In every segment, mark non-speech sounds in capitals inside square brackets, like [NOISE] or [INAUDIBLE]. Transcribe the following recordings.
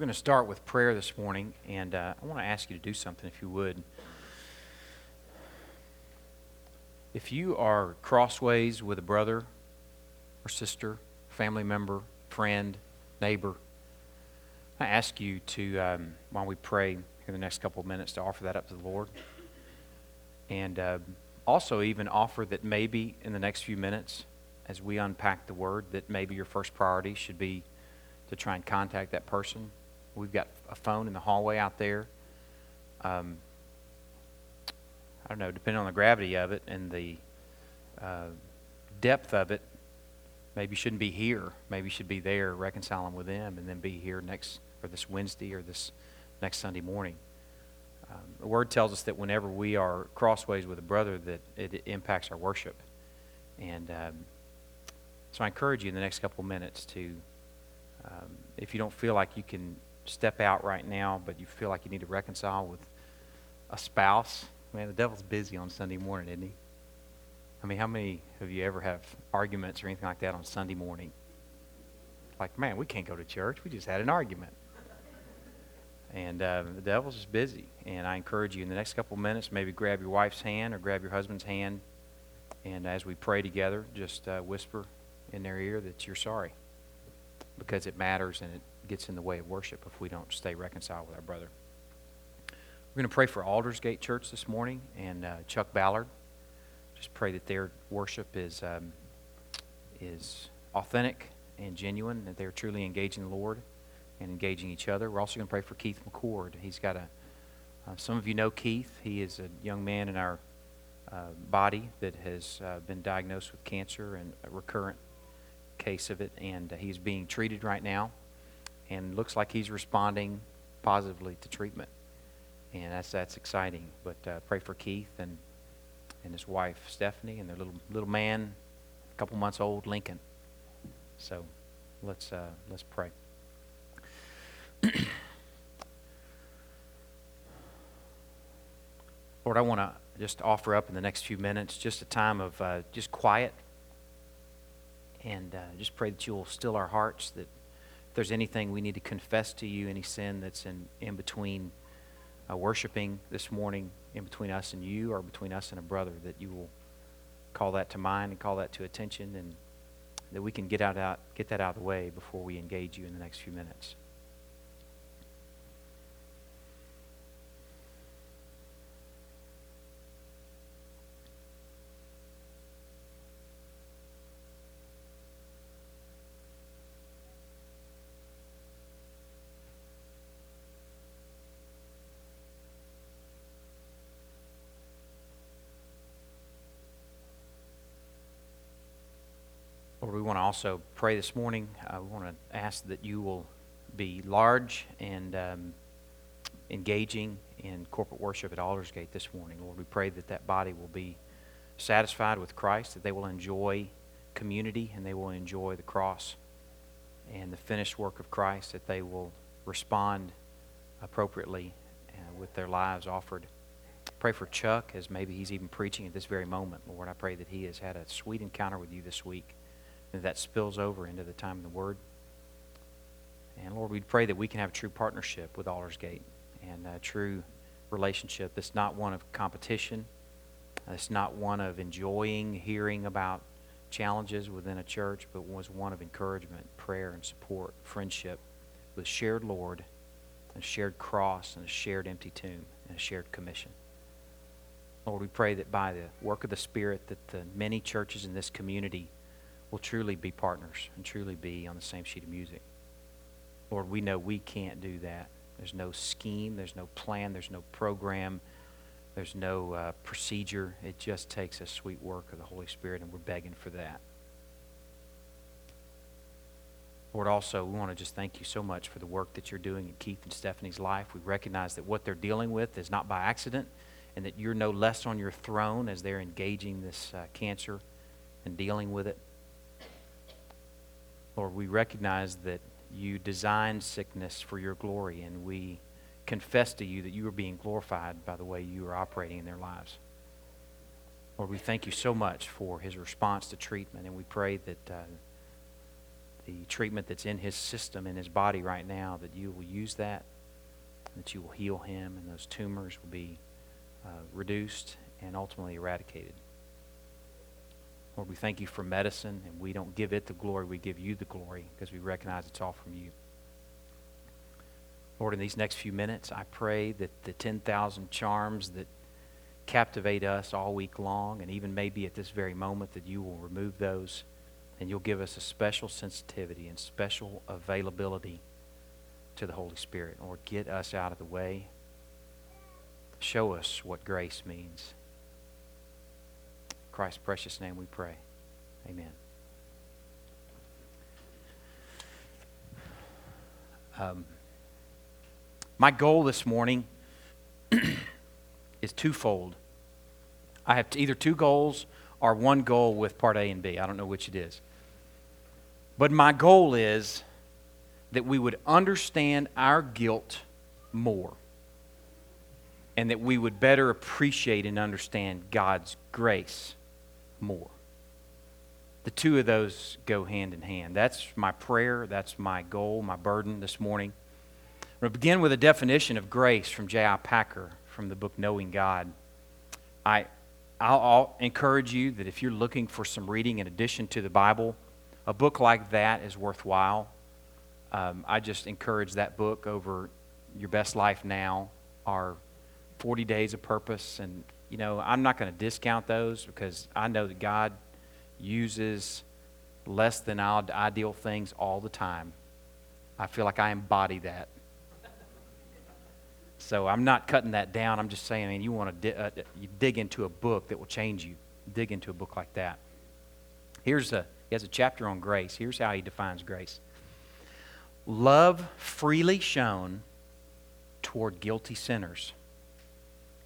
We're going to start with prayer this morning, and uh, I want to ask you to do something if you would. If you are crossways with a brother or sister, family member, friend, neighbor, I ask you to, um, while we pray in the next couple of minutes, to offer that up to the Lord. And uh, also, even offer that maybe in the next few minutes, as we unpack the word, that maybe your first priority should be to try and contact that person. We've got a phone in the hallway out there. Um, I don't know, depending on the gravity of it and the uh, depth of it, maybe you shouldn't be here. Maybe you should be there reconciling with them and then be here next, or this Wednesday or this next Sunday morning. Um, the Word tells us that whenever we are crossways with a brother, that it, impacts our worship. And um, so I encourage you in the next couple minutes to, um, if you don't feel like you can step out right now, but you feel like you need to reconcile with a spouse, man, the devil's busy on Sunday morning, isn't he? I mean, how many of you ever have arguments or anything like that on Sunday morning? Like, man, we can't go to church. We just had an argument. And uh, the devil's just busy. And I encourage you in the next couple of minutes, maybe grab your wife's hand or grab your husband's hand. And as we pray together, just uh, whisper in their ear that you're sorry. Because it matters and it gets in the way of worship if we don't stay reconciled with our brother. We're going to pray for Aldersgate Church this morning and uh, Chuck Ballard. Just pray that their worship is, um, is authentic and genuine, that they're truly engaging the Lord and engaging each other. We're also going to pray for Keith McCord. He's got a, uh, some of you know Keith. He is a young man in our uh, body that has uh, been diagnosed with cancer and recurrent case of it, and he's being treated right now and looks like he's responding positively to treatment. And that's that's exciting. But uh, pray for Keith and and his wife Stephanie and their little little man, a couple months old Lincoln. So let's uh, let's pray. [CLEARS THROAT] Lord, I want to just offer up in the next few minutes just a time of uh, just quiet and uh, just pray that you will still our hearts that if there's anything we need to confess to you, any sin that's in, in between uh, worshiping this morning, in between us and you, or between us and a brother, that you will call that to mind and call that to attention, and that we can get, out, out, get that out of the way before we engage you in the next few minutes. Lord, we want to also pray this morning. We want to ask that you will be large and um, engaging in corporate worship at Aldersgate this morning. Lord, we pray that that body will be satisfied with Christ, that they will enjoy community and they will enjoy the cross and the finished work of Christ, that they will respond appropriately uh, with their lives offered. Pray for Chuck as maybe he's even preaching at this very moment. Lord, I pray that he has had a sweet encounter with you this week that spills over into the time of the Word. And Lord, we pray that we can have a true partnership with Aldersgate and a true relationship that's not one of competition. It's not one of enjoying hearing about challenges within a church, but was one of encouragement, prayer, and support, friendship with shared Lord, a shared cross, and a shared empty tomb, and a shared commission. Lord, we pray that by the work of the Spirit that the many churches in this community will truly be partners and truly be on the same sheet of music. Lord, we know we can't do that. There's no scheme, there's no plan, there's no program, there's no uh, procedure. It just takes a sweet work of the Holy Spirit, and we're begging for that. Lord, also, we want to just thank you so much for the work that you're doing in Keith and Stephanie's life. We recognize that what they're dealing with is not by accident, and that you're no less on your throne as they're engaging this uh, cancer and dealing with it. Lord, we recognize that you designed sickness for your glory, and we confess to you that you are being glorified by the way you are operating in their lives. Lord, we thank you so much for his response to treatment, and we pray that uh, the treatment that's in his system, in his body right now, that you will use that, that you will heal him, and those tumors will be uh, reduced and ultimately eradicated. Lord, we thank you for medicine, and we don't give it the glory, we give you the glory because we recognize it's all from you. Lord, in these next few minutes, I pray that the 10,000 charms that captivate us all week long, and even maybe at this very moment, that you will remove those and you'll give us a special sensitivity and special availability to the Holy Spirit. Lord, get us out of the way. Show us what grace means. Christ's precious name we pray. Amen. Um, my goal this morning [CLEARS THROAT] is twofold. I have either two goals or one goal with part A and B. I don't know which it is. But my goal is that we would understand our guilt more and that we would better appreciate and understand God's grace more. The two of those go hand in hand. That's my prayer, that's my goal, my burden this morning. I'm going to begin with a definition of grace from J.I. Packer from the book Knowing God. I, I'll, I'll encourage you that if you're looking for some reading in addition to the Bible, a book like that is worthwhile. Um, I just encourage that book over Your Best Life Now our 40 Days of Purpose. And, you know, I'm not going to discount those because I know that God uses less than ideal things all the time. I feel like I embody that. So I'm not cutting that down. I'm just saying, you want to di- uh, you dig into a book that will change you. Dig into a book like that. Here's a he has a chapter on grace. Here's how he defines grace love freely shown toward guilty sinners,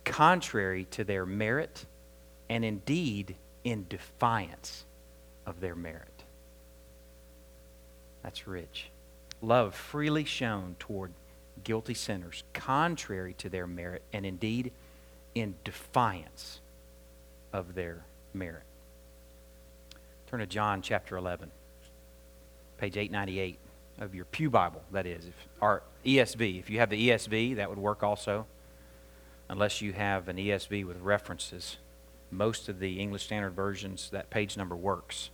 contrary to their merit, and indeed in defiance of their merit. That's rich. Love freely shown toward guilty sinners, contrary to their merit, and indeed in defiance of their merit. Turn to John chapter 11, page 898 of your Pew Bible, that is, if, or ESV. If you have the ESV, that would work also, unless you have an ESV with references. Most of the English Standard Versions, that page number works.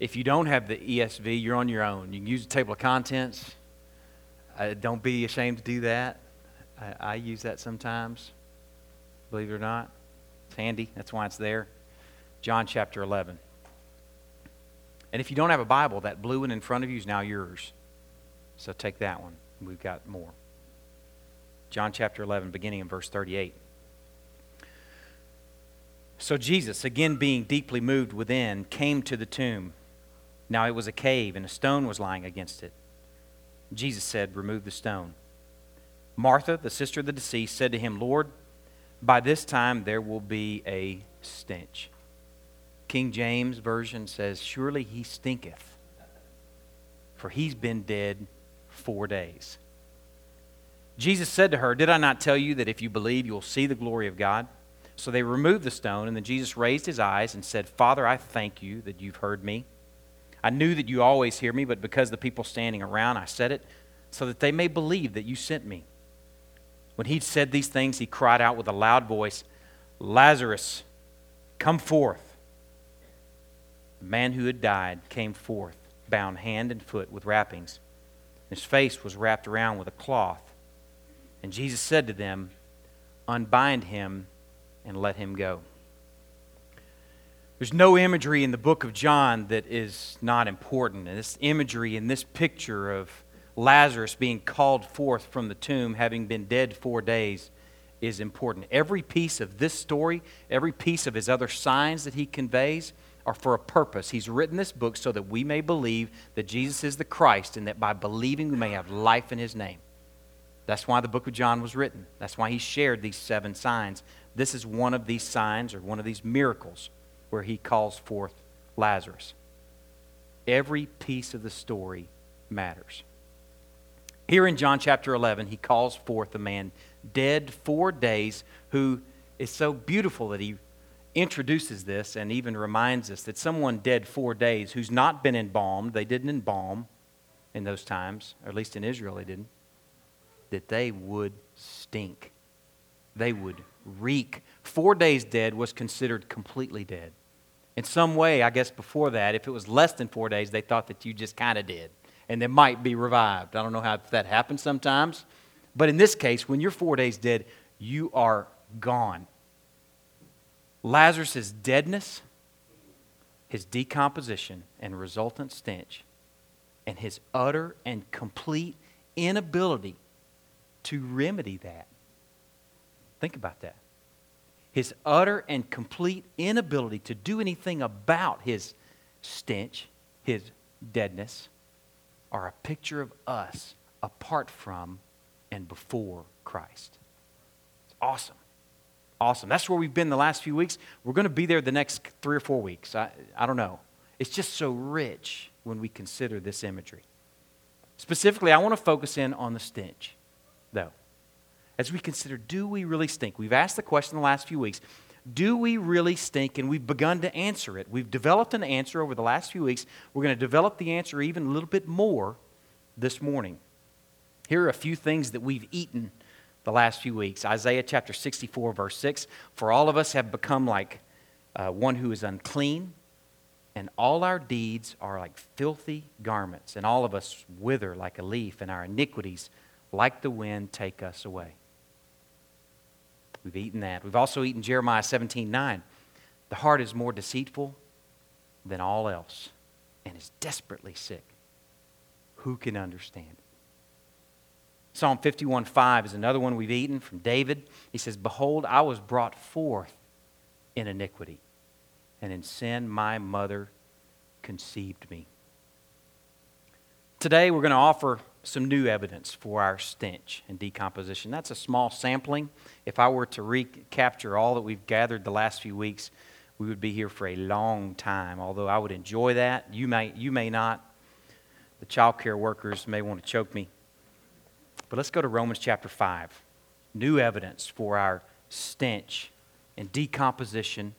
If you don't have the ESV, you're on your own. You can use the table of contents. Uh, don't be ashamed to do that. I, I use that sometimes, believe it or not. It's handy, that's why it's there. John chapter 11. And if you don't have a Bible, that blue one in front of you is now yours. So take that one. We've got more. John chapter 11, beginning in verse 38. So Jesus, again being deeply moved within, came to the tomb. Now it was a cave, and a stone was lying against it. Jesus said, Remove the stone. Martha, the sister of the deceased, said to him, Lord, by this time there will be a stench King James Version says, Surely he stinketh, for he's been dead four days. Jesus said to her, Did I not tell you that if you believe, you will see the glory of God? So they removed the stone, and then Jesus raised his eyes and said, Father, I thank you that you've heard me. I knew that you always hear me, but because the people standing around, I said it, so that they may believe that you sent me. When he'd said these things, he cried out with a loud voice, Lazarus, come forth. The man who had died came forth, bound hand and foot with wrappings. His face was wrapped around with a cloth. And Jesus said to them, Unbind him and let him go. There's no imagery in the book of John that is not important. And this imagery in this picture of Lazarus being called forth from the tomb, having been dead four days, is important. Every piece of this story, every piece of his other signs that he conveys, are for a purpose. He's written this book so that we may believe that Jesus is the Christ and that by believing we may have life in his name. That's why the book of John was written. That's why he shared these seven signs. This is one of these signs or one of these miracles where he calls forth Lazarus. Every piece of the story matters. Here in John chapter 11, he calls forth a man dead four days who is so beautiful that he introduces this and even reminds us that someone dead four days who's not been embalmed, they didn't embalm in those times, or at least in Israel they didn't, that they would stink. They would reek. Four days dead was considered completely dead. In some way, I guess before that, if it was less than four days, they thought that you just kind of did and they might be revived. I don't know how that happens sometimes. But in this case, when you're four days dead, you are gone. Lazarus' deadness, his decomposition and resultant stench, and his utter and complete inability to remedy that. Think about that. His utter and complete inability to do anything about his stench, his deadness, are a picture of us apart from and before Christ. It's awesome. Awesome. That's where we've been the last few weeks. We're going to be there the next three or four weeks. I, I don't know. It's just so rich when we consider this imagery. Specifically, I want to focus in on the stench, though. As we consider, do we really stink? We've asked the question the last few weeks do we really stink? And we've begun to answer it. We've developed an answer over the last few weeks. We're going to develop the answer even a little bit more this morning. Here are a few things that we've eaten the last few weeks. Isaiah chapter 64, verse 6 For all of us have become like uh, one who is unclean, and all our deeds are like filthy garments, and all of us wither like a leaf, and our iniquities, like the wind, take us away. We've eaten that. We've also eaten Jeremiah 17 9. The heart is more deceitful than all else and is desperately sick. Who can understand? Psalm 51 5 is another one we've eaten from David. He says, Behold, I was brought forth in iniquity, and in sin my mother conceived me. Today we're going to offer some new evidence for our stench and decomposition. That's a small sampling. If I were to recapture all that we've gathered the last few weeks, we would be here for a long time. Although I would enjoy that, you may, you may not. The child care workers may want to choke me. But let's go to Romans chapter 5. New evidence for our stench and decomposition.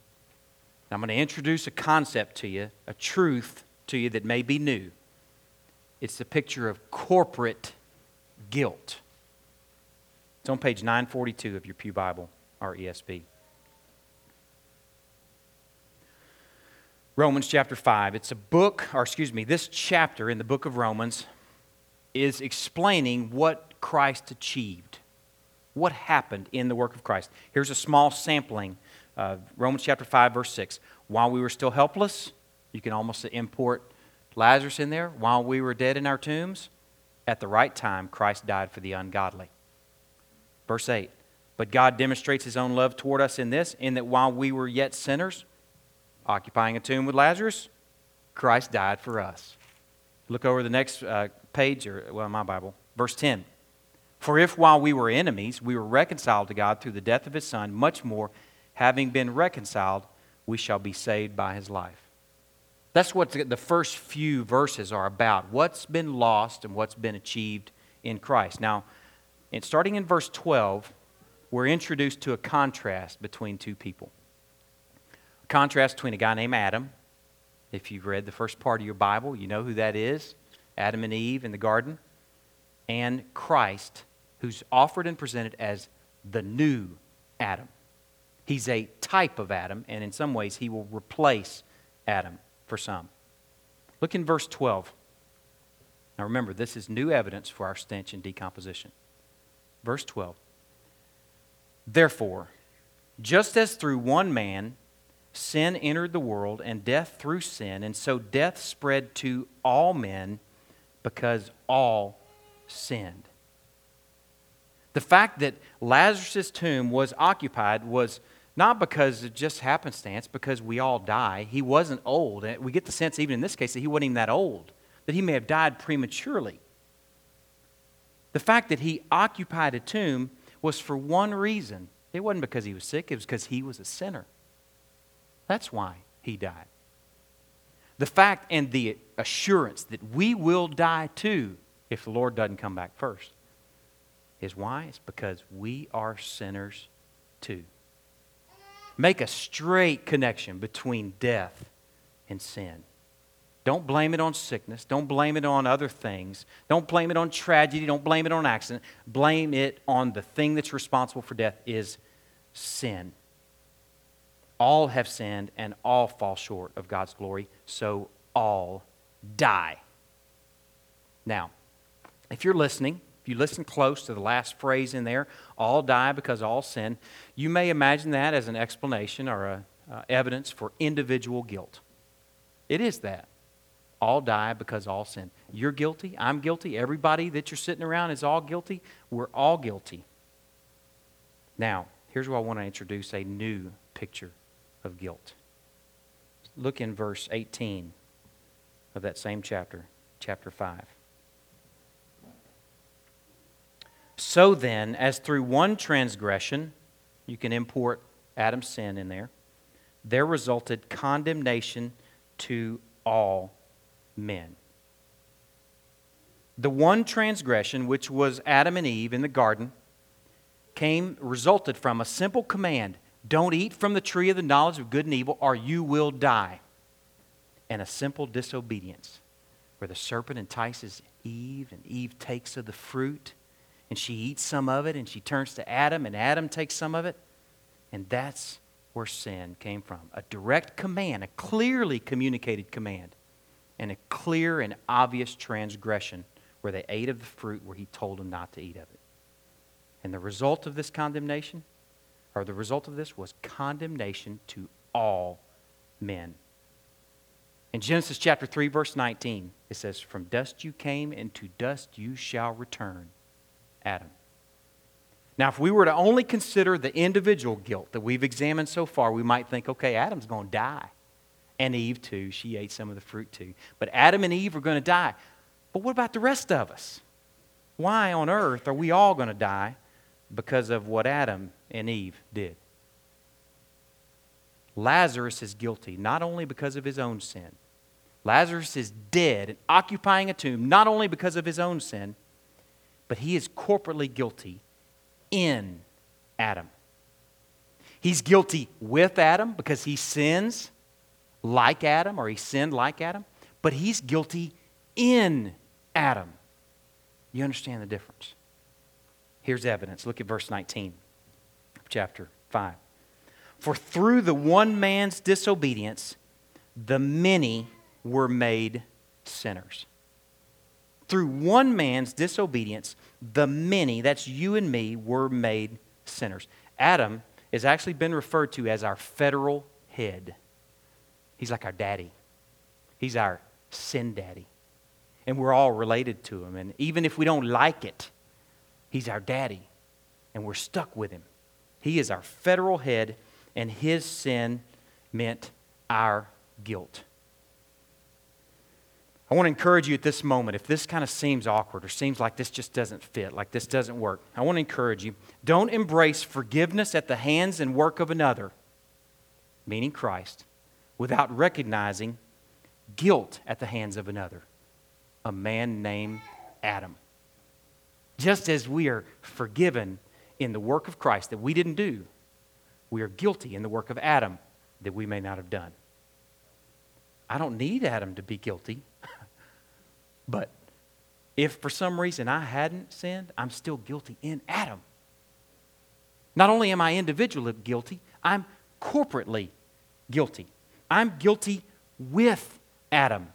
I'm going to introduce a concept to you, a truth to you that may be new. It's the picture of corporate guilt. It's on page 942 of your Pew Bible, or. Romans chapter 5. It's a book, or excuse me, this chapter in the book of Romans is explaining what Christ achieved, what happened in the work of Christ. Here's a small sampling of Romans chapter 5, verse 6. While we were still helpless, you can almost import Lazarus in there, while we were dead in our tombs, at the right time, Christ died for the ungodly. Verse 8 But God demonstrates his own love toward us in this, in that while we were yet sinners, occupying a tomb with Lazarus, Christ died for us. Look over the next uh, page, or, well, my Bible, verse 10. For if while we were enemies, we were reconciled to God through the death of his Son, much more, having been reconciled, we shall be saved by his life. That's what the first few verses are about what's been lost and what's been achieved in Christ. Now, in, starting in verse 12, we're introduced to a contrast between two people. A contrast between a guy named Adam. If you've read the first part of your Bible, you know who that is Adam and Eve in the garden. And Christ, who's offered and presented as the new Adam. He's a type of Adam, and in some ways, he will replace Adam for some. Look in verse 12. Now remember, this is new evidence for our stench and decomposition. Verse 12. Therefore, just as through one man sin entered the world, and death through sin, and so death spread to all men because all sinned. The fact that Lazarus' tomb was occupied was not because it just happenstance, because we all die. He wasn't old. We get the sense, even in this case, that he wasn't even that old, that he may have died prematurely. The fact that he occupied a tomb was for one reason. It wasn't because he was sick, it was because he was a sinner. That's why he died. The fact and the assurance that we will die too if the Lord doesn't come back first is why? It's because we are sinners too. Make a straight connection between death and sin. Don't blame it on sickness. Don't blame it on other things. Don't blame it on tragedy. Don't blame it on accident. Blame it on the thing that's responsible for death is sin. All have sinned and all fall short of God's glory, so all die. Now, if you're listening, if you listen close to the last phrase in there, all die because all sin, you may imagine that as an explanation or a, uh, evidence for individual guilt. It is that. All die because all sin. You're guilty. I'm guilty. Everybody that you're sitting around is all guilty. We're all guilty. Now, here's where I want to introduce a new picture of guilt. Look in verse 18 of that same chapter, chapter 5. So then, as through one transgression, you can import Adam's sin in there, there resulted condemnation to all men. The one transgression, which was Adam and Eve in the garden, came resulted from a simple command don't eat from the tree of the knowledge of good and evil, or you will die. And a simple disobedience where the serpent entices Eve, and Eve takes of the fruit, and she eats some of it, and she turns to Adam, and Adam takes some of it. And that's where sin came from a direct command, a clearly communicated command, and a clear and obvious transgression where they ate of the fruit where he told them not to eat of it. And the result of this condemnation or the result of this was condemnation to all men. In Genesis chapter 3, verse 19, it says, From dust you came, and to dust you shall return, Adam. Now, if we were to only consider the individual guilt that we've examined so far, we might think, okay, Adam's going to die. And Eve, too. She ate some of the fruit, too. But Adam and Eve are going to die. But what about the rest of us? Why on earth are we all going to die because of what Adam and Eve did. Lazarus is guilty not only because of his own sin. Lazarus is dead and occupying a tomb not only because of his own sin, but he is corporately guilty in Adam. He's guilty with Adam because he sins like Adam or he sinned like Adam, but he's guilty in Adam. You understand the difference? Here's evidence. Look at verse 19 chapter 5. For through the one man's disobedience, the many were made sinners. Through one man's disobedience, the many, that's you and me, were made sinners. Adam has actually been referred to as our federal head. He's like our daddy, he's our sin daddy. And we're all related to him. And even if we don't like it, he's our daddy. And we're stuck with him. He is our federal head, and his sin meant our guilt. I want to encourage you at this moment, if this kind of seems awkward or seems like this just doesn't fit, like this doesn't work, I want to encourage you don't embrace forgiveness at the hands and work of another, meaning Christ, without recognizing guilt at the hands of another, a man named Adam. Just as we are forgiven in the work of Christ that we didn't do, we are guilty in the work of Adam that we may not have done. I don't need Adam to be guilty. But if for some reason I hadn't sinned, I'm still guilty in Adam. Not only am I individually guilty, I'm corporately guilty. I'm guilty with Adam.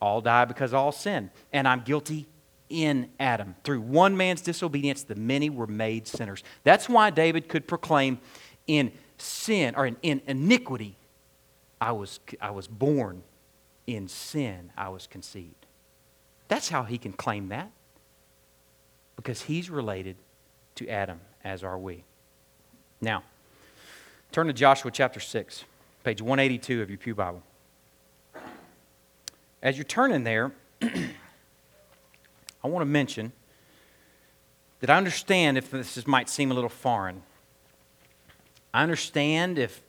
All die because all sin. And I'm guilty in Adam. Through one man's disobedience, the many were made sinners. That's why David could proclaim in sin or in, in iniquity, I was, I was born. In sin, I was conceived. That's how he can claim that. Because he's related to Adam, as are we. Now, turn to Joshua chapter 6, page 182 of your Pew Bible. As you're turning there, [CLEARS THROAT] I want to mention that I understand if this might seem a little foreign. I understand if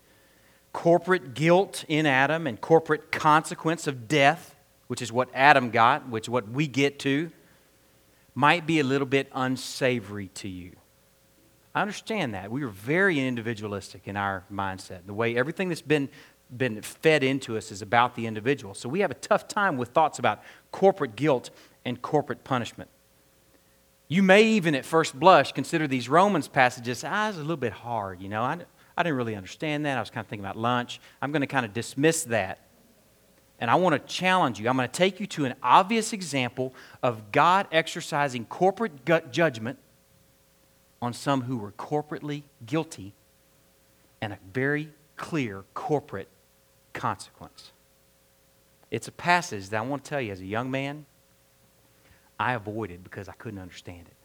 corporate guilt in Adam and corporate consequence of death, which is what Adam got, which is what we get to, might be a little bit unsavory to you. I understand that. We are very individualistic in our mindset. The way everything that's been, been fed into us is about the individual. So we have a tough time with thoughts about corporate guilt and corporate punishment. You may even at first blush consider these Romans passages, ah, it's a little bit hard, you know. I, I didn't really understand that. I was kind of thinking about lunch. I'm going to kind of dismiss that. And I want to challenge you. I'm going to take you to an obvious example of God exercising corporate gut judgment on some who were corporately guilty and a very clear corporate consequence. It's a passage that I want to tell you as a young man, I avoided because I couldn't understand it.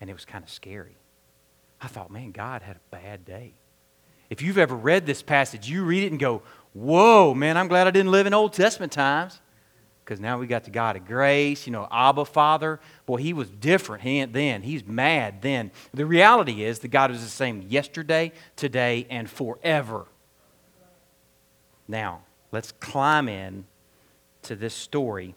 And it was kind of scary. I thought, man, God had a bad day. If you've ever read this passage, you read it and go, whoa, man, I'm glad I didn't live in Old Testament times. Because now we got the God of grace, you know, Abba Father. Boy, he was different he then. He's mad then. The reality is the God is the same yesterday, today, and forever. Now, let's climb in to this story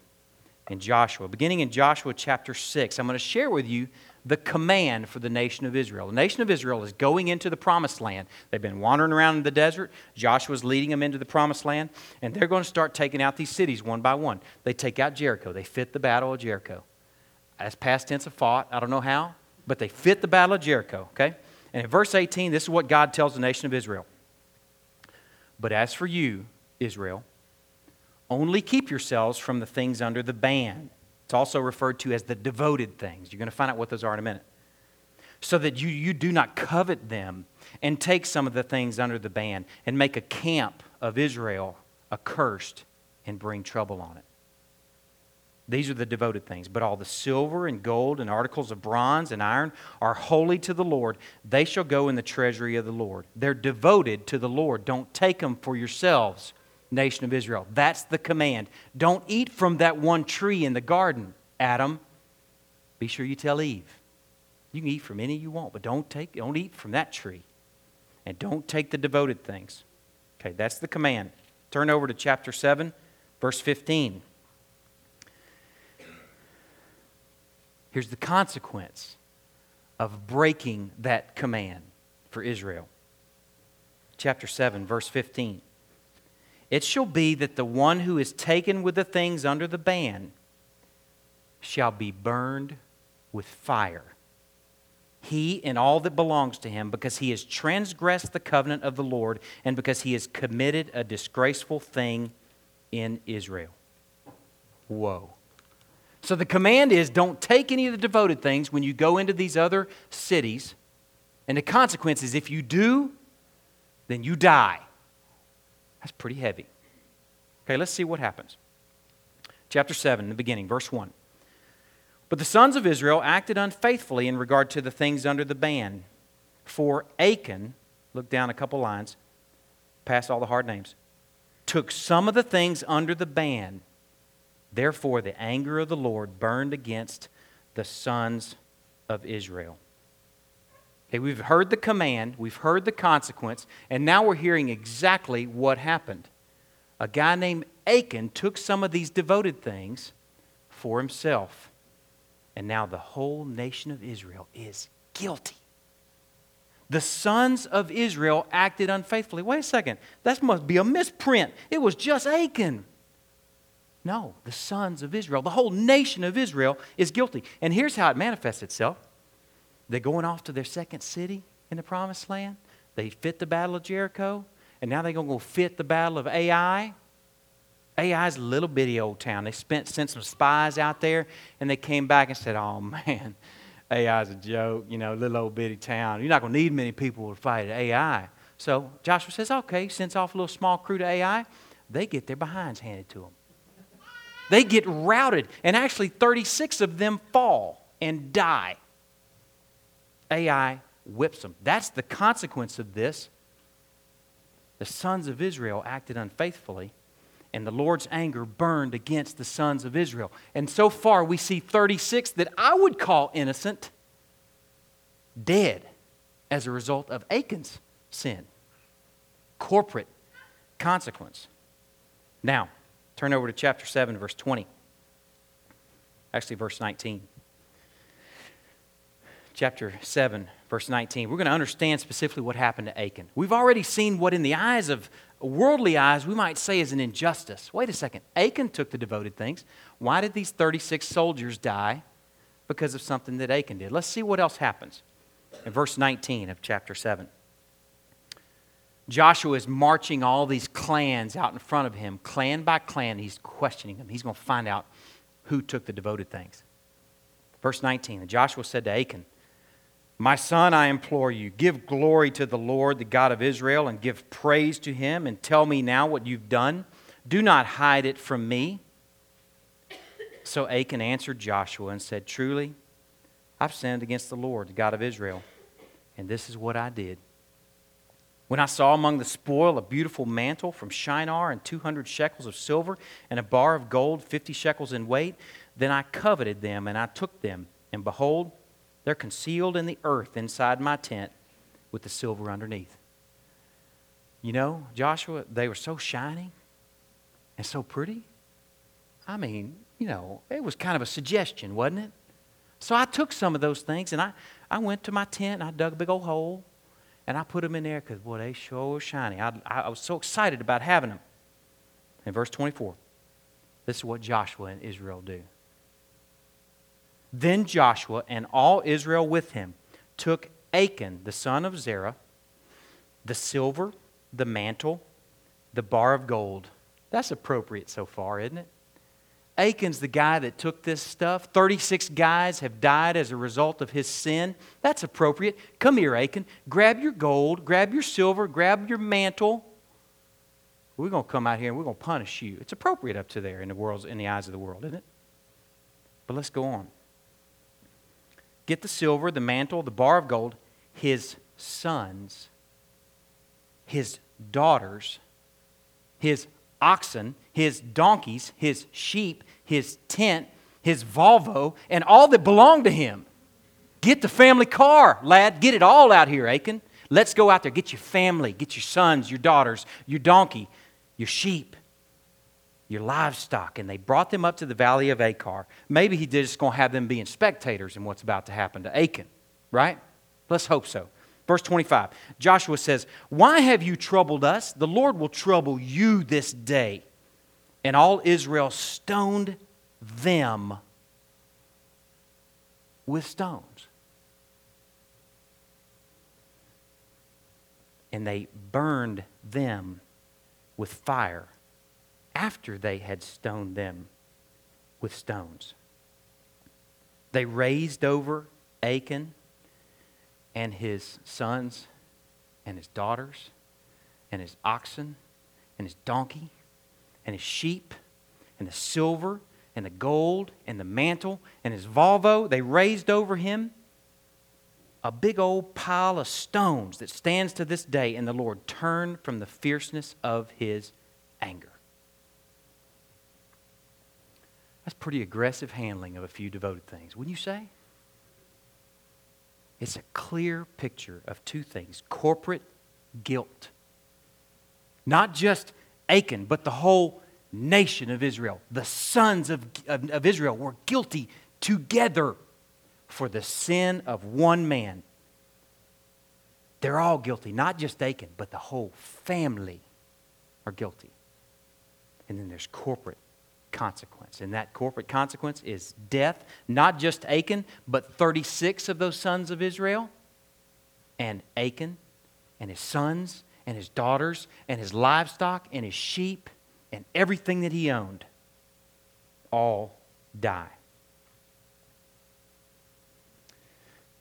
in Joshua. Beginning in Joshua chapter 6, I'm going to share with you the command for the nation of Israel. The nation of Israel is going into the promised land. They've been wandering around in the desert. Joshua's leading them into the promised land, and they're going to start taking out these cities one by one. They take out Jericho. They fit the battle of Jericho. That's past tense of fought. I don't know how, but they fit the battle of Jericho, okay? And in verse 18, this is what God tells the nation of Israel. But as for you, Israel, only keep yourselves from the things under the ban. It's also referred to as the devoted things. You're going to find out what those are in a minute. So that you, you do not covet them and take some of the things under the ban and make a camp of Israel accursed and bring trouble on it. These are the devoted things. But all the silver and gold and articles of bronze and iron are holy to the Lord. They shall go in the treasury of the Lord. They're devoted to the Lord. Don't take them for yourselves nation of Israel. That's the command. Don't eat from that one tree in the garden, Adam. Be sure you tell Eve. You can eat from any you want, but don't take don't eat from that tree. And don't take the devoted things. Okay, that's the command. Turn over to chapter 7, verse 15. Here's the consequence of breaking that command for Israel. Chapter 7, verse 15. It shall be that the one who is taken with the things under the ban shall be burned with fire. He and all that belongs to him, because he has transgressed the covenant of the Lord and because he has committed a disgraceful thing in Israel. Whoa. So the command is don't take any of the devoted things when you go into these other cities. And the consequence is if you do, then you die. That's pretty heavy. Okay, let's see what happens. Chapter 7, the beginning, verse 1. But the sons of Israel acted unfaithfully in regard to the things under the ban. For Achan, look down a couple lines, past all the hard names, took some of the things under the ban. Therefore, the anger of the Lord burned against the sons of Israel. Okay, we've heard the command, we've heard the consequence, and now we're hearing exactly what happened. A guy named Achan took some of these devoted things for himself. And now the whole nation of Israel is guilty. The sons of Israel acted unfaithfully. Wait a second. That must be a misprint. It was just Achan. No, the sons of Israel, the whole nation of Israel is guilty. And here's how it manifests itself they're going off to their second city in the promised land. They fit the battle of Jericho, and now they're going to go fit the battle of Ai. Ai is a little bitty old town. They spent sent some spies out there, and they came back and said, "Oh [LAUGHS] man, Ai is a joke. You know, little old bitty town. You're not going to need many people to fight Ai." So Joshua says, "Okay." Sends off a little small crew to Ai. They get their behinds handed to them. They get routed, and actually, 36 of them fall and die. Ai whips them. That's the consequence of this. The sons of Israel acted unfaithfully, and the Lord's anger burned against the sons of Israel. And so far, we see 36 that I would call innocent dead as a result of Achan's sin. Corporate consequence. Now, turn over to chapter 7, verse 20. Actually, verse 19 chapter 7, verse 19. We're going to understand specifically what happened to Achan. We've already seen what, in the eyes of worldly eyes, we might say is an injustice. Wait a second. Achan took the devoted things. Why did these 36 soldiers die? Because of something that Achan did. Let's see what else happens in verse 19 of chapter 7. Joshua is marching all these clans out in front of him, clan by clan. He's questioning them. He's going to find out who took the devoted things. Verse 19 And Joshua said to Achan, My son, I implore you, give glory to the Lord, the God of Israel, and give praise to him, and tell me now what you've done. Do not hide it from me. So Achan answered Joshua and said, Truly, I've sinned against the Lord, the God of Israel, and this is what I did. When I saw among the spoil a beautiful mantle from Shinar and 200 shekels of silver and a bar of gold, 50 shekels in weight, then I coveted them and I took them. And behold, they're concealed in the earth inside my tent with the silver underneath. You know, Joshua, they were so shiny and so pretty. I mean, you know, it was kind of a suggestion, wasn't it? So I took some of those things and I, I went to my tent and I dug a big old hole and I put them in there because, boy, they sure were shiny. I, I was so excited about having them. In verse 24, this is what Joshua and Israel do. Then Joshua and all Israel with him took Achan, the son of Zerah, the silver, the mantle, the bar of gold. That's appropriate so far, isn't it? Achan's the guy that took this stuff. 36 guys have died as a result of his sin. That's appropriate. Come here, Achan. Grab your gold, grab your silver, grab your mantle. We're going to come out here and we're going to punish you. It's appropriate up to there in the world's in the eyes of the world, isn't it? But let's go on. Get the silver, the mantle, the bar of gold, his sons, his daughters, his oxen, his donkeys, his sheep, his tent, his Volvo, and all that belonged to him. Get the family car, lad. Get it all out here, Achan. Let's go out there. Get your family, get your sons, your daughters, your donkey, your sheep, your livestock. And they brought them up to the valley of Achor. Maybe he just going to have them being spectators in what's about to happen to Achan, right? Let's hope so. Verse 25 Joshua says, Why have you troubled us? The Lord will trouble you this day. And all Israel stoned them with stones. And they burned them with fire after they had stoned them with stones. They raised over Achan and his sons and his daughters and his oxen and his donkey and his sheep and the silver and the gold and the mantle and his Volvo. They raised over him a big old pile of stones that stands to this day, and the Lord turned from the fierceness of his anger. That's pretty aggressive handling of a few devoted things, wouldn't you say? It's a clear picture of two things corporate guilt. Not just Achan, but the whole nation of Israel. The sons of, of, of, Israel were guilty together for the sin of one man. They're all guilty, not just Achan, but the whole family are guilty. And then there's corporate consequence. And that corporate consequence is death, not just Achan, but 36 of those sons of Israel. And Achan and his sons and his daughters and his livestock and his sheep and everything that he owned all die.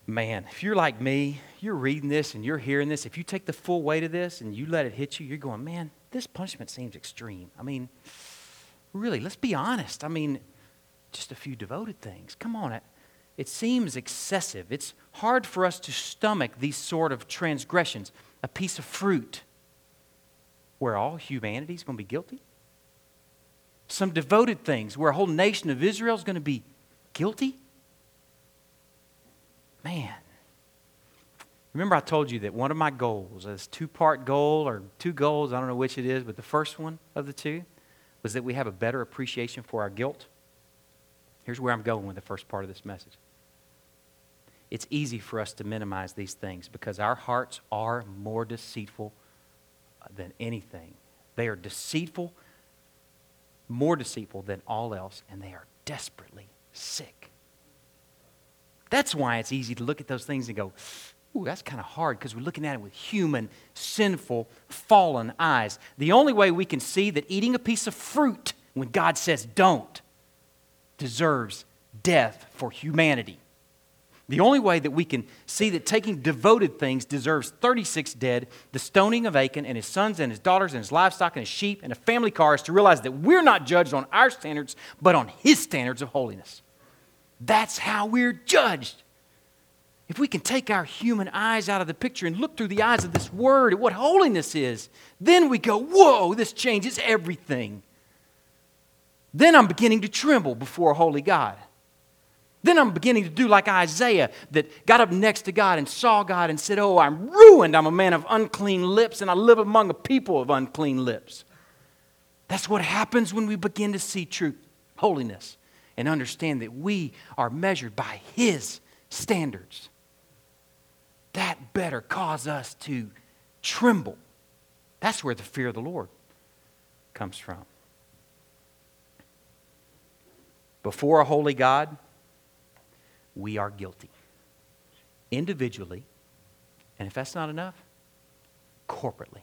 Man, if you're like me, you're reading this and you're hearing this, if you take the full weight of this and you let it hit you, you're going, man, this punishment seems extreme. I mean, really, let's be honest. I mean, just a few devoted things. Come on. It, it seems excessive. It's hard for us to stomach these sort of transgressions. A piece of fruit where all humanity is going to be guilty. Some devoted things where a whole nation of Israel is going to be guilty. Man. Remember, I told you that one of my goals, this two part goal or two goals, I don't know which it is, but the first one of the two was that we have a better appreciation for our guilt. Here's where I'm going with the first part of this message. it's easy for us to minimize these things because our hearts are more deceitful than anything. They are deceitful, more deceitful than all else, and they are desperately sick. That's why it's easy to look at those things and go, Ooh, that's kind of hard because we're looking at it with human, sinful, fallen eyes. The only way we can see that eating a piece of fruit when God says don't deserves death for humanity. The only way that we can see that taking devoted things deserves 36 dead, the stoning of Achan and his sons and his daughters and his livestock and his sheep and a family car is to realize that we're not judged on our standards, but on his standards of holiness. That's how we're judged. If we can take our human eyes out of the picture and look through the eyes of this word at what holiness is, then we go, whoa, this changes everything. Then I'm beginning to tremble before a holy God. Then I'm beginning to do like Isaiah that got up next to God and saw God and said, Oh, I'm ruined. I'm a man of unclean lips and I live among a people of unclean lips. That's what happens when we begin to see true holiness and understand that we are measured by His standards. That better cause us to tremble. That's where the fear of the Lord comes from. Before a holy God, we are guilty. Individually, and if that's not enough, corporately.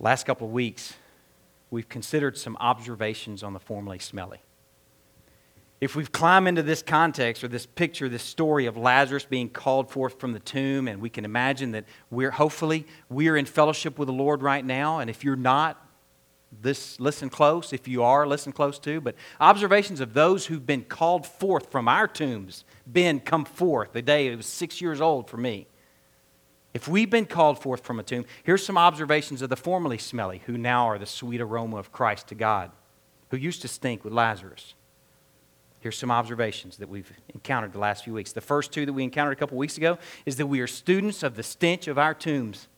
last couple of weeks, we've considered some observations on the formerly smelly. If we've climbed into this context or this picture, this story of Lazarus being called forth from the tomb, and we can imagine that we're hopefully we're in fellowship with the Lord right now, and if you're not, this listen close. If you are listen close too. But observations of those who've been called forth from our tombs ben come forth the day it was six years old for me. If we've been called forth from a tomb here's some observations of the formerly smelly who now are the sweet aroma of christ to god who used to stink with lazarus here's some observations that we've encountered the last few weeks the first two that we encountered a couple weeks ago is that we are students of the stench of our tombs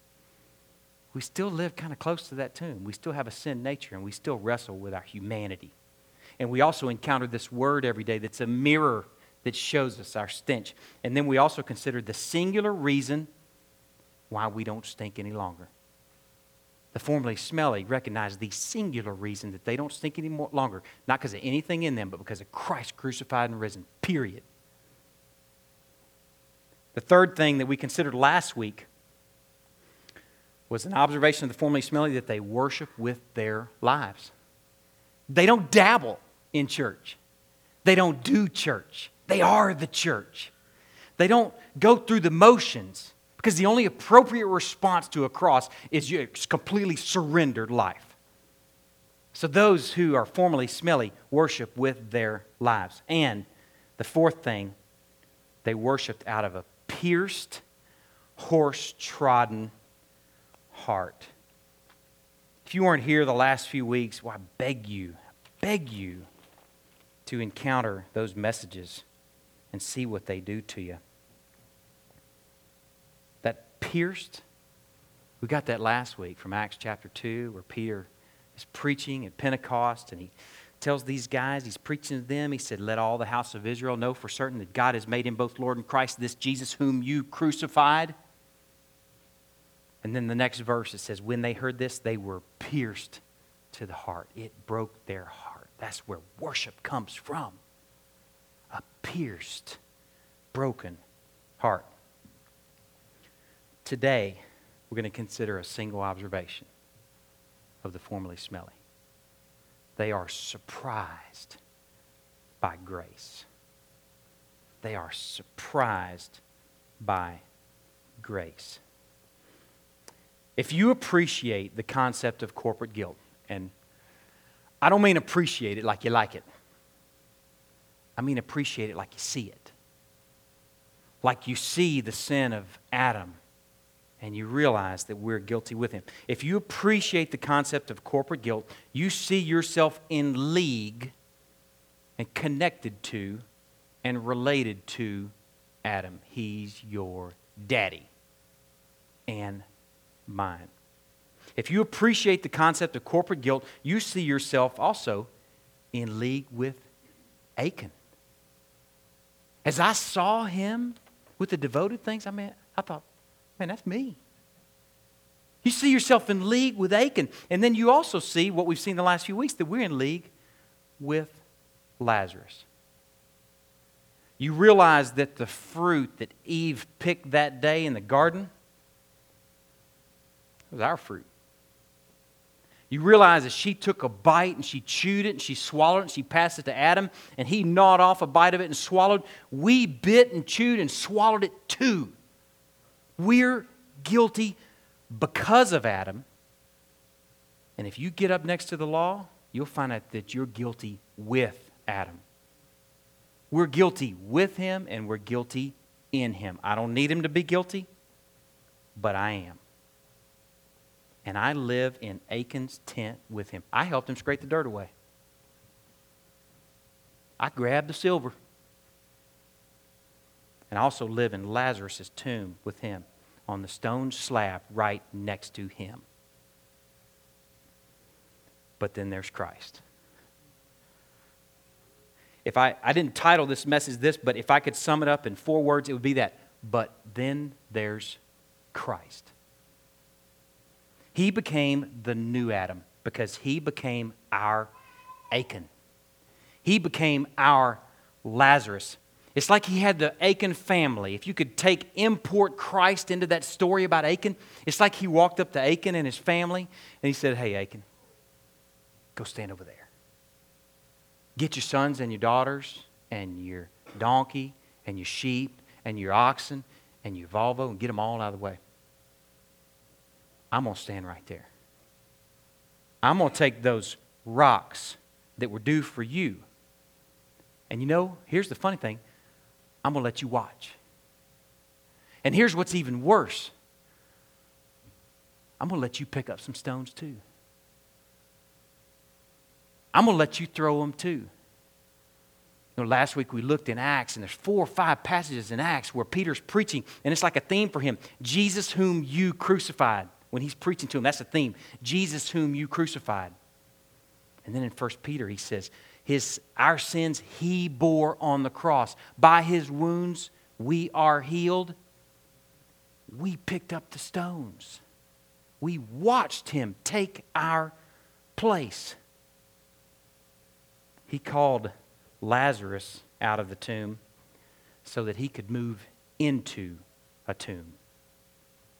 we still live kind of close to that tomb. We still have a sin nature and we still wrestle with our humanity. And we also encounter this word every day that's a mirror that shows us our stench. And then we also consider the singular reason why we don't stink any longer. The formerly smelly recognize the singular reason that they don't stink any more longer, not because of anything in them, but because of Christ crucified and risen, period. The third thing that we considered last week was an observation of the formerly smelly that they worship with their lives. They don't dabble in church, they don't do church. They are the church. They don't go through the motions because the only appropriate response to a cross is your completely surrendered life. So those who are formerly smelly worship with their lives. And the fourth thing, they worshiped out of a pierced, horse trodden heart. If you weren't here the last few weeks, well, I beg you, I beg you to encounter those messages and see what they do to you. Pierced, we got that last week from Acts chapter 2, where Peter is preaching at Pentecost and he tells these guys, he's preaching to them. He said, Let all the house of Israel know for certain that God has made him both Lord and Christ, this Jesus whom you crucified. And then the next verse it says, When they heard this, they were pierced to the heart. It broke their heart. That's where worship comes from a pierced, broken heart. Today, we're going to consider a single observation of the formerly smelly. They are surprised by grace. They are surprised by grace if you appreciate the concept of corporate guilt, and I don't mean appreciate it like you like it, I mean appreciate it like you see it. Like you see the sin of Adam and you realize that we're guilty with him. If you appreciate the concept of corporate guilt, you see yourself in league and connected to and related to Adam. He's your daddy and mine. If you appreciate the concept of corporate guilt, you see yourself also in league with Achan. As I saw him with the devoted things, I mean, I thought, man, that's me. You see yourself in league with Achan. And then you also see what we've seen the last few weeks that we're in league with Lazarus. You realize that the fruit that Eve picked that day in the garden was our fruit. You realize that she took a bite and she chewed it and she swallowed it and she passed it to Adam and he gnawed off a bite of it and swallowed. We bit and chewed and swallowed it too. We're guilty because of Adam. And if you get up next to the law, you'll find out that you're guilty with Adam. We're guilty with him and we're guilty in him. I don't need him to be guilty, but I am. And I live in Achan's tent with him. I helped him scrape the dirt away. I grabbed the silver. And I also live in Lazarus' tomb with him on the stone slab right next to him. But then there's Christ. If I, I didn't title this message this, but if I could sum it up in four words, it would be that. But then there's Christ. He became the new Adam because he became our Achan. He became our Lazarus. It's like he had the Achan family. If you could take import Christ into that story about Achan, it's like he walked up to Achan and his family and he said, Hey, Achan, go stand over there. Get your sons and your daughters and your donkey and your sheep and your oxen and your Volvo and get them all out of the way. I'm going to stand right there. I'm going to take those rocks that were due for you. And you know, here's the funny thing I'm going to let you watch. And here's what's even worse I'm going to let you pick up some stones too. I'm going to let you throw them too. You know, last week we looked in Acts, and there's four or five passages in Acts where Peter's preaching, and it's like a theme for him Jesus, whom you crucified when he's preaching to him. That's the theme Jesus, whom you crucified. And then in 1 Peter, he says, his, Our sins he bore on the cross. By his wounds we are healed. We picked up the stones. We watched him take our place. He called Lazarus out of the tomb so that he could move into a tomb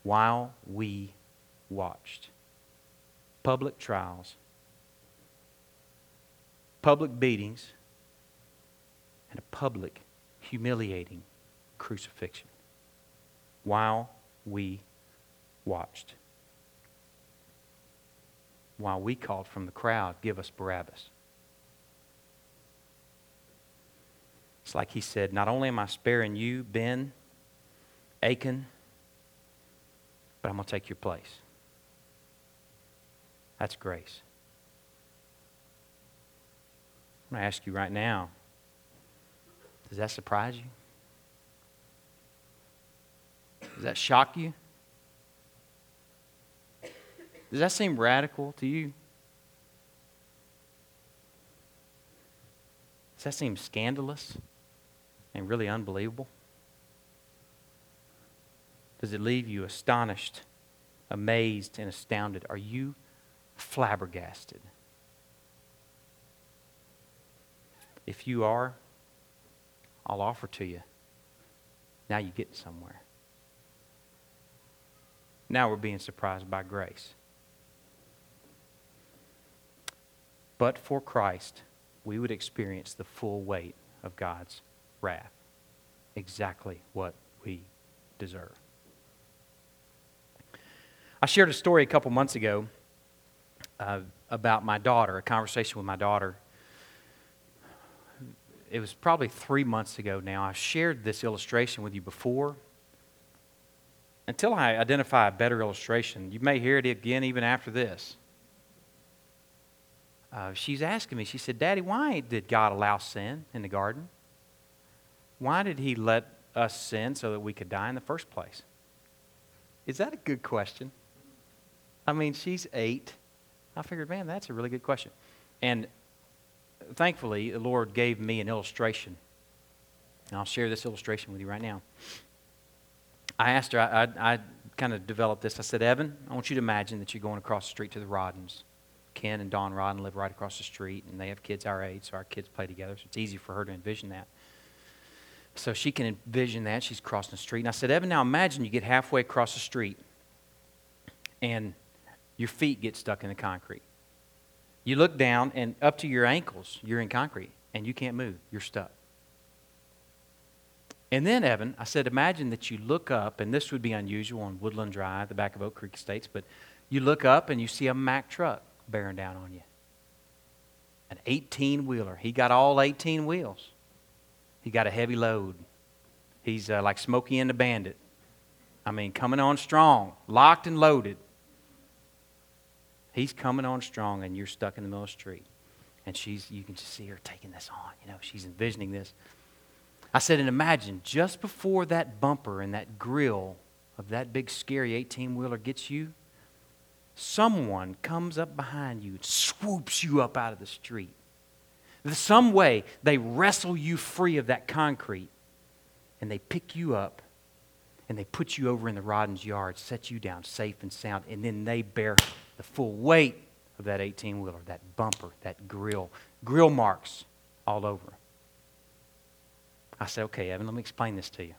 while we watched. Public trials, public beatings, and a public humiliating crucifixion while we watched. While we called from the crowd, give us Barabbas. It's like he said, Not only am I sparing you, Ben, Achan, but I'm going to take your place. That's grace. I'm going to ask you right now does that surprise you? Does that shock you? Does that seem radical to you? Does that seem scandalous and really unbelievable? Does it leave you astonished, amazed, and astounded? Are you flabbergasted. If you are, I'll offer to you. Now you get somewhere. Now we're being surprised by grace. But for Christ, we would experience the full weight of God's wrath. Exactly what we deserve. I shared a story a couple months ago uh, about my daughter, a conversation with my daughter. It was probably three months ago now. I shared this illustration with you before. Until I identify a better illustration, you may hear it again even after this. Uh, she's asking me, she said, Daddy, why did God allow sin in the garden? Why did He let us sin so that we could die in the first place? Is that a good question? I mean, she's eight. I figured, man, that's a really good question. And thankfully, the Lord gave me an illustration And I'll share this illustration with you right now. I asked her, I, I, I kind of developed this. I said, Evan, I want you to imagine that you're going across the street to the Roddens. Ken and Dawn Rodden live right across the street, and they have kids our age, so our kids play together, so it's easy for her to envision that. So she can envision that. She's crossing the street. And I said, Evan, now imagine you get halfway across the street and your feet get stuck in the concrete. You look down, and up to your ankles, you're in concrete, and you can't move. You're stuck. And then, Evan, I said, imagine that you look up, and this would be unusual on Woodland Drive, the back of Oak Creek Estates, but you look up and you see a Mack truck bearing down on you. An 18 wheeler. He got all 18 wheels. He got a heavy load. He's uh, like Smokey and the Bandit. I mean, coming on strong, locked and loaded. He's coming on strong, and you're stuck in the middle of the street. And she's, you can just see her taking this on. You know, she's envisioning this. I said, and imagine just before that bumper and that grill of that big, scary 18 wheeler gets you, someone comes up behind you and swoops you up out of the street. Some way they wrestle you free of that concrete and they pick you up and they put you over in the Rodden's yard, set you down safe and sound, and then they bear the full weight of that 18 wheeler, that bumper, that grill, grill marks all over. I said, okay, Evan, let me explain this to you.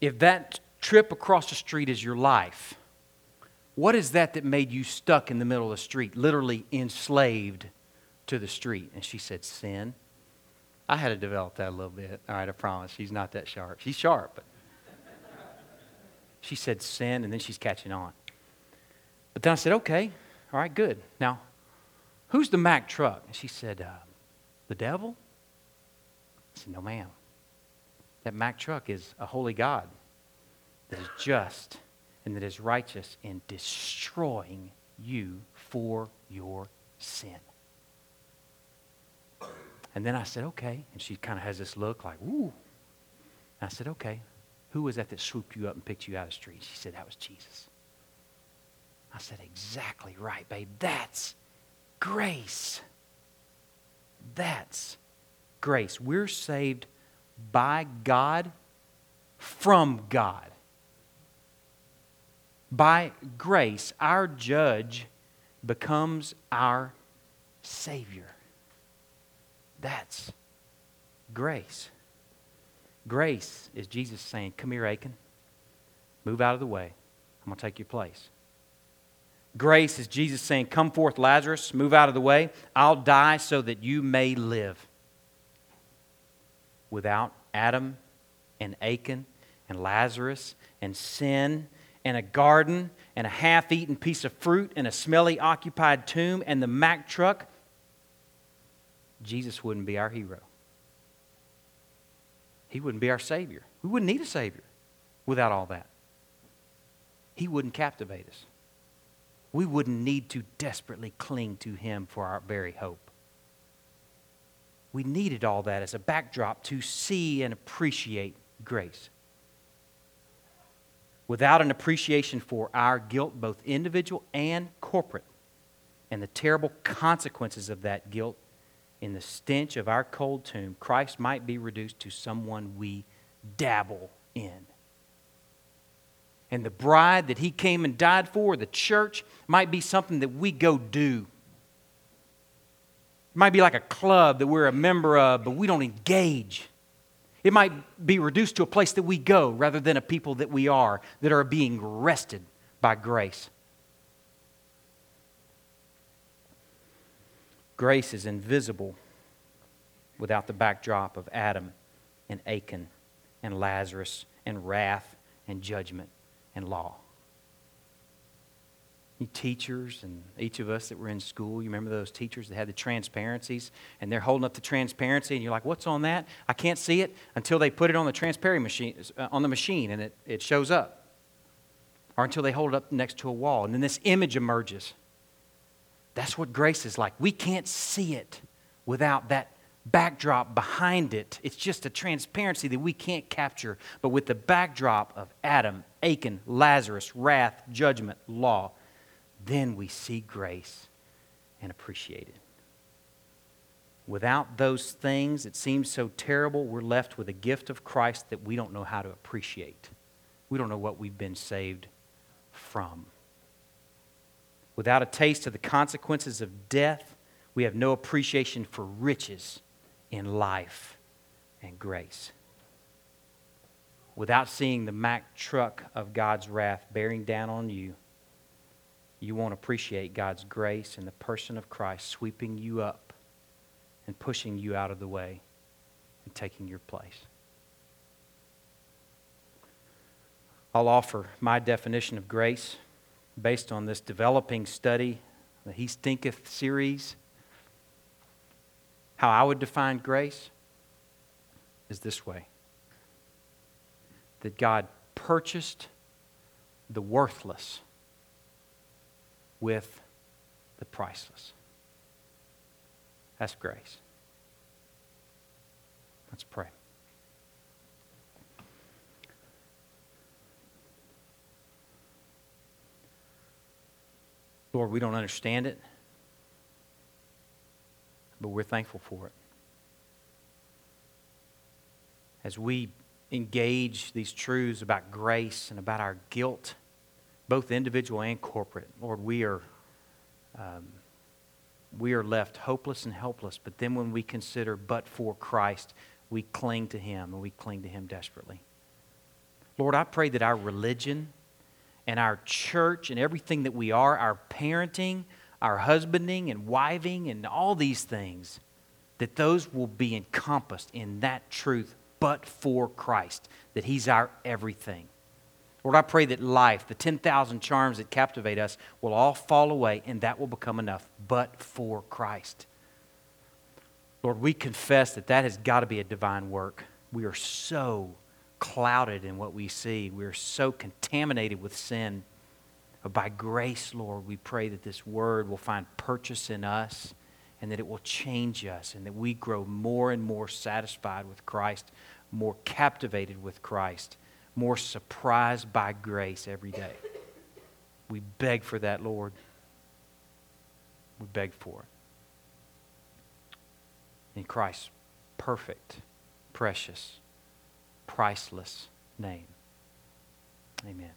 If that trip across the street is your life, what is that that made you stuck in the middle of the street, literally enslaved to the street? And she said, Sin. I had to develop that a little bit. All right, I promise. She's not that sharp. She's sharp, but [LAUGHS] she said sin, and then she's catching on. But then I said, okay, all right, good. Now, who's the Mack truck? And she said, uh, the devil? I said, no, ma'am. That Mack truck is a holy God that is just and that is righteous in destroying you for your sin. And then I said, okay. And she kind of has this look like, ooh. And I said, okay. Who was that that swooped you up and picked you out of the street? She said, that was Jesus. I said, exactly right, babe. That's grace. That's grace. We're saved by God from God. By grace, our judge becomes our Savior. That's grace. Grace is Jesus saying, Come here, Achan. Move out of the way. I'm going to take your place. Grace is Jesus saying, Come forth, Lazarus. Move out of the way. I'll die so that you may live. Without Adam and Achan and Lazarus and sin and a garden and a half eaten piece of fruit and a smelly occupied tomb and the Mack truck, Jesus wouldn't be our hero. He wouldn't be our Savior. We wouldn't need a Savior without all that. He wouldn't captivate us. We wouldn't need to desperately cling to Him for our very hope. We needed all that as a backdrop to see and appreciate grace without an appreciation for our guilt, both individual and corporate, and the terrible consequences of that guilt in the stench of our cold tomb, Christ might be reduced to someone we dabble in. And the bride that he came and died for, the church, might be something that we go do. It might be like a club that we're a member of, but we don't engage. It might be reduced to a place that we go rather than a people that we are that are being rested by grace. Grace is invisible without the backdrop of Adam and Achan and Lazarus and wrath and judgment and law you teachers and each of us that were in school, you remember those teachers that had the transparencies and they're holding up the transparency and you're like, what's on that? I can't see it until they put it on the transparency machine, uh, on the machine and it, it shows up. Or until they hold it up next to a wall and then this image emerges. That's what grace is like. We can't see it without that backdrop behind it. It's just a transparency that we can't capture. But with the backdrop of Adam, Achan, Lazarus, wrath, judgment, law, then we see grace and appreciate it. Without those things, it seems so terrible, we're left with a gift of Christ that we don't know how to appreciate. We don't know what we've been saved from. Without a taste of the consequences of death, we have no appreciation for riches in life and grace. Without seeing the Mack truck of God's wrath bearing down on you, you won't appreciate God's grace and the person of Christ sweeping you up and pushing you out of the way and taking your place. I'll offer my definition of grace based on this developing study, the He Stinketh series. How I would define grace is this way that God purchased the worthless with the priceless. That's grace. Let's pray. Lord, we don't understand it, but we're thankful for it. As we engage these truths about grace and about our guilt, both individual and corporate, Lord, we are. Um, we are left hopeless and helpless. But then when we consider but for Christ, we cling to Him and we cling to Him desperately. Lord, I pray that our religion and our church and everything that we are, our parenting, our husbanding and wiving and all these things, that those will be encompassed in that truth but for Christ, that He's our everything. Lord, I pray that life, the 10,000 charms that captivate us, will all fall away and that will become enough, but for Christ. Lord, we confess that that has got to be a divine work. We are so clouded in what we see, we are so contaminated with sin. But by grace, Lord, we pray that this word will find purchase in us and that it will change us and that we grow more and more satisfied with Christ, more captivated with Christ more surprised by grace every day. We beg for that, Lord. We beg for it. In Christ's perfect, precious, priceless name. Amen.